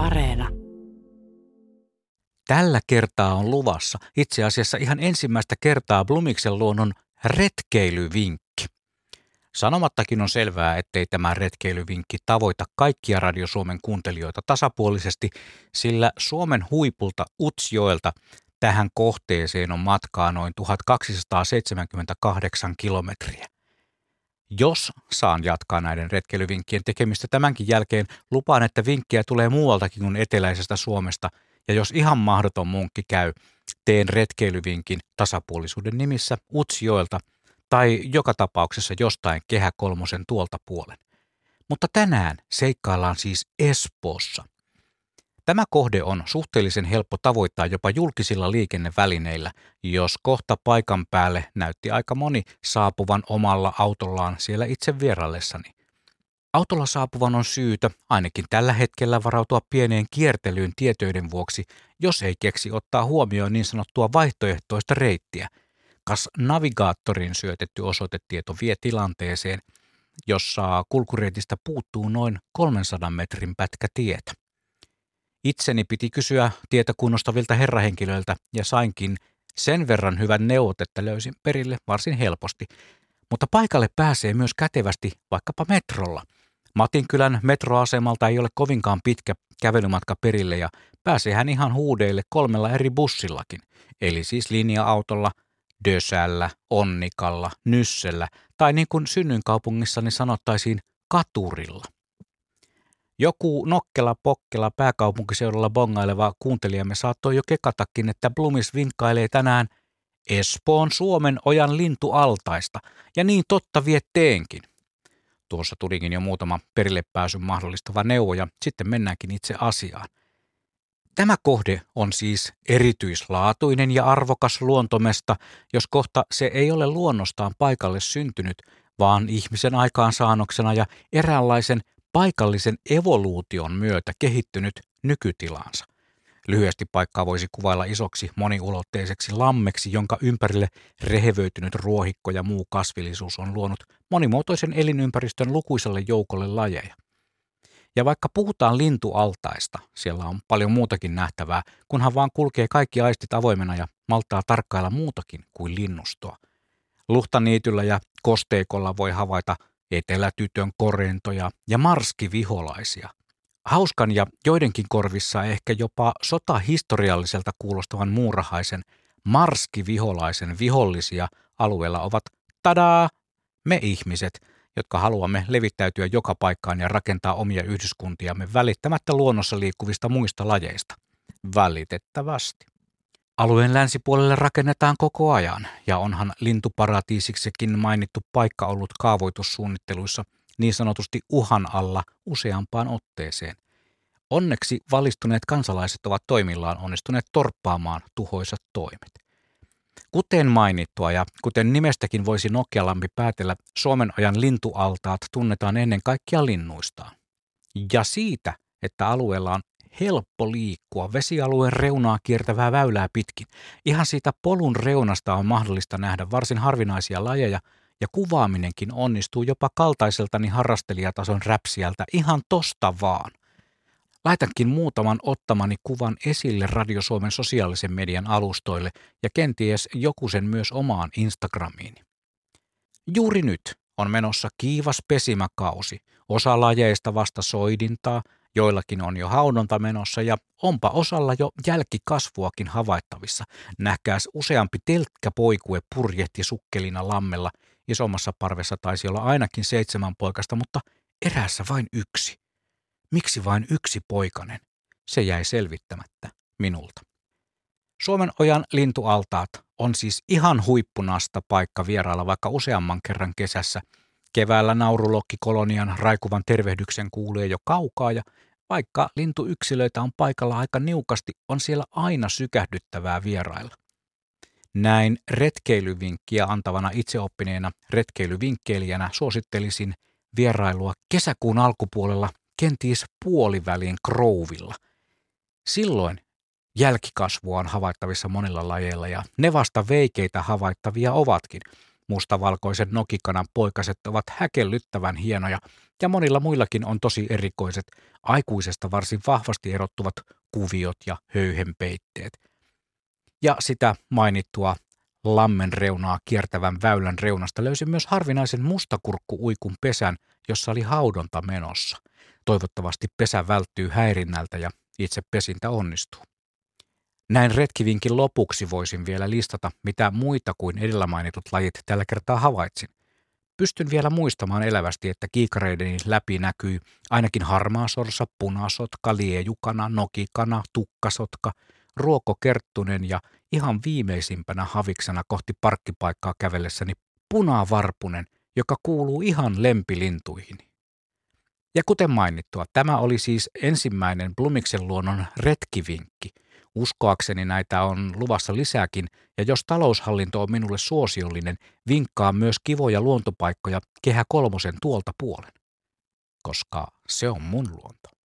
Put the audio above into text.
Areena. Tällä kertaa on luvassa itse asiassa ihan ensimmäistä kertaa Blumiksen luonnon retkeilyvinkki. Sanomattakin on selvää, ettei tämä retkeilyvinkki tavoita kaikkia Radio Suomen kuuntelijoita tasapuolisesti, sillä Suomen huipulta Utsjoelta tähän kohteeseen on matkaa noin 1278 kilometriä. Jos saan jatkaa näiden retkeilyvinkkien tekemistä tämänkin jälkeen, lupaan, että vinkkiä tulee muualtakin kuin eteläisestä Suomesta, ja jos ihan mahdoton munkki käy, teen retkeilyvinkin tasapuolisuuden nimissä Utsjoelta tai joka tapauksessa jostain Kehä Kolmosen tuolta puolen. Mutta tänään seikkaillaan siis Espoossa – Tämä kohde on suhteellisen helppo tavoittaa jopa julkisilla liikennevälineillä, jos kohta paikan päälle näytti aika moni saapuvan omalla autollaan siellä itse vieraillessani. Autolla saapuvan on syytä ainakin tällä hetkellä varautua pieneen kiertelyyn tietöiden vuoksi, jos ei keksi ottaa huomioon niin sanottua vaihtoehtoista reittiä, kas navigaattorin syötetty osoitetieto vie tilanteeseen, jossa kulkureitistä puuttuu noin 300 metrin pätkä tietä. Itseni piti kysyä tietä kunnostavilta herrahenkilöiltä ja sainkin sen verran hyvän neuvot, että löysin perille varsin helposti. Mutta paikalle pääsee myös kätevästi vaikkapa metrolla. Matinkylän metroasemalta ei ole kovinkaan pitkä kävelymatka perille ja pääsee hän ihan huudeille kolmella eri bussillakin. Eli siis linja-autolla, Dösällä, Onnikalla, Nyssellä tai niin kuin synnyinkaupungissani sanottaisiin katurilla. Joku nokkela pokkela pääkaupunkiseudulla bongaileva kuuntelijamme saattoi jo kekatakin, että Blumis vinkkailee tänään Espoon Suomen ojan lintualtaista, ja niin totta vietteenkin. Tuossa tulikin jo muutama perille pääsyn mahdollistava neuvo ja sitten mennäänkin itse asiaan. Tämä kohde on siis erityislaatuinen ja arvokas luontomesta, jos kohta se ei ole luonnostaan paikalle syntynyt, vaan ihmisen aikaansaannoksena ja eräänlaisen paikallisen evoluution myötä kehittynyt nykytilaansa. Lyhyesti paikkaa voisi kuvailla isoksi moniulotteiseksi lammeksi, jonka ympärille rehevöitynyt ruohikko ja muu kasvillisuus on luonut monimuotoisen elinympäristön lukuiselle joukolle lajeja. Ja vaikka puhutaan lintualtaista, siellä on paljon muutakin nähtävää, kunhan vaan kulkee kaikki aistit avoimena ja maltaa tarkkailla muutakin kuin linnustoa. Luhtaniityllä ja kosteikolla voi havaita etelätytön korentoja ja marskiviholaisia. Hauskan ja joidenkin korvissa ehkä jopa sotahistorialliselta kuulostavan muurahaisen marskiviholaisen vihollisia alueella ovat tadaa me ihmiset, jotka haluamme levittäytyä joka paikkaan ja rakentaa omia yhdyskuntiamme välittämättä luonnossa liikkuvista muista lajeista. Välitettävästi. Alueen länsipuolelle rakennetaan koko ajan, ja onhan lintuparatiisiksikin mainittu paikka ollut kaavoitussuunnitteluissa niin sanotusti uhan alla useampaan otteeseen. Onneksi valistuneet kansalaiset ovat toimillaan onnistuneet torppaamaan tuhoisat toimet. Kuten mainittua ja kuten nimestäkin voisi Nokialampi päätellä, Suomen ajan lintualtaat tunnetaan ennen kaikkea linnuistaan. Ja siitä, että alueella on helppo liikkua vesialueen reunaa kiertävää väylää pitkin. Ihan siitä polun reunasta on mahdollista nähdä varsin harvinaisia lajeja, ja kuvaaminenkin onnistuu jopa kaltaiseltani harrastelijatason räpsiältä ihan tosta vaan. Laitankin muutaman ottamani kuvan esille Radio Suomen sosiaalisen median alustoille ja kenties joku sen myös omaan Instagramiini. Juuri nyt on menossa kiivas pesimäkausi. Osa lajeista vasta soidintaa – Joillakin on jo haudonta menossa ja onpa osalla jo jälkikasvuakin havaittavissa. Nähkääs useampi telkkäpoikue purjehti sukkelina lammella. Isommassa parvessa taisi olla ainakin seitsemän poikasta, mutta erässä vain yksi. Miksi vain yksi poikanen? Se jäi selvittämättä minulta. Suomen ojan lintualtaat on siis ihan huippunasta paikka vierailla vaikka useamman kerran kesässä – Keväällä naurulokkikolonian raikuvan tervehdyksen kuulee jo kaukaa ja vaikka lintuyksilöitä on paikalla aika niukasti, on siellä aina sykähdyttävää vierailla. Näin retkeilyvinkkiä antavana itseoppineena retkeilyvinkkeilijänä suosittelisin vierailua kesäkuun alkupuolella kenties puolivälin Krouvilla. Silloin jälkikasvua on havaittavissa monilla lajeilla ja ne vasta veikeitä havaittavia ovatkin – Mustavalkoisen nokikanan poikaset ovat häkellyttävän hienoja ja monilla muillakin on tosi erikoiset, aikuisesta varsin vahvasti erottuvat kuviot ja höyhenpeitteet. Ja sitä mainittua lammen reunaa kiertävän väylän reunasta löysin myös harvinaisen mustakurkku-uikun pesän, jossa oli haudonta menossa. Toivottavasti pesä välttyy häirinnältä ja itse pesintä onnistuu. Näin retkivinkin lopuksi voisin vielä listata, mitä muita kuin edellä mainitut lajit tällä kertaa havaitsin. Pystyn vielä muistamaan elävästi, että kiikareideni läpi näkyy ainakin harmaasorsa, punasotka, liejukana, nokikana, tukkasotka, ruokokerttunen ja ihan viimeisimpänä haviksena kohti parkkipaikkaa kävellessäni punavarpunen, joka kuuluu ihan lempilintuihini. Ja kuten mainittua, tämä oli siis ensimmäinen Blumiksen luonnon retkivinkki – Uskoakseni näitä on luvassa lisääkin, ja jos taloushallinto on minulle suosiollinen, vinkkaa myös kivoja luontopaikkoja Kehä kolmosen tuolta puolen. Koska se on mun luonto.